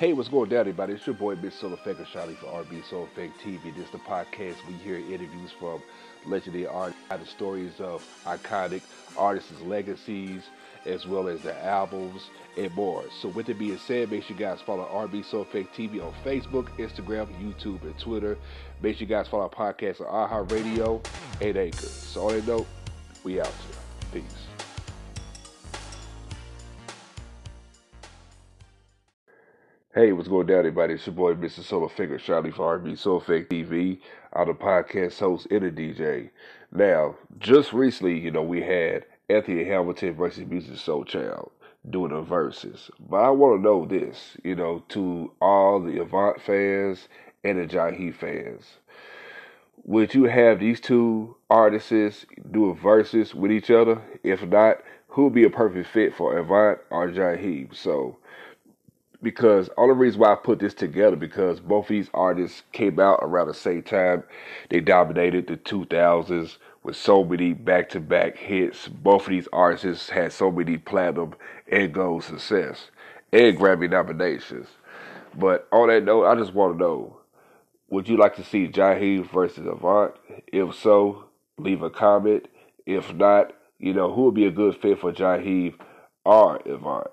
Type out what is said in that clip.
Hey, what's going down, everybody? It's your boy, Miss Soul Effect, Charlie for RB Soul Effect TV. This is the podcast we hear interviews from legendary artists, the stories of iconic artists' legacies, as well as their albums and more. So, with it being said, make sure you guys follow RB Soul Effect TV on Facebook, Instagram, YouTube, and Twitter. Make sure you guys follow our podcast on iHeartRadio and Anchor. So, on that note, we out here. Peace. Hey, what's going down, everybody? It's your boy, Mr. Solar Figure, Charlie for RB Soul Effect TV. I'm the podcast host and a DJ. Now, just recently, you know, we had Anthony Hamilton versus Musiq Soulchild doing the Verzuz. But I want to know this, you know, to all the Avant fans and the Jaheim fans. Would you have these two artists doing Verzuz with each other? If not, who would be a perfect fit for Avant or Jaheim? So, because all the reason why I put this together because both these artists came out around the same time. They dominated the 2000s with so many back-to-back hits. Both of these artists had so many platinum and gold success and Grammy nominations. But on that note, I just want to know: Would you like to see Jaheim versus Avant? If so, leave a comment. If not, you know who would be a good fit for Jaheim or Avant?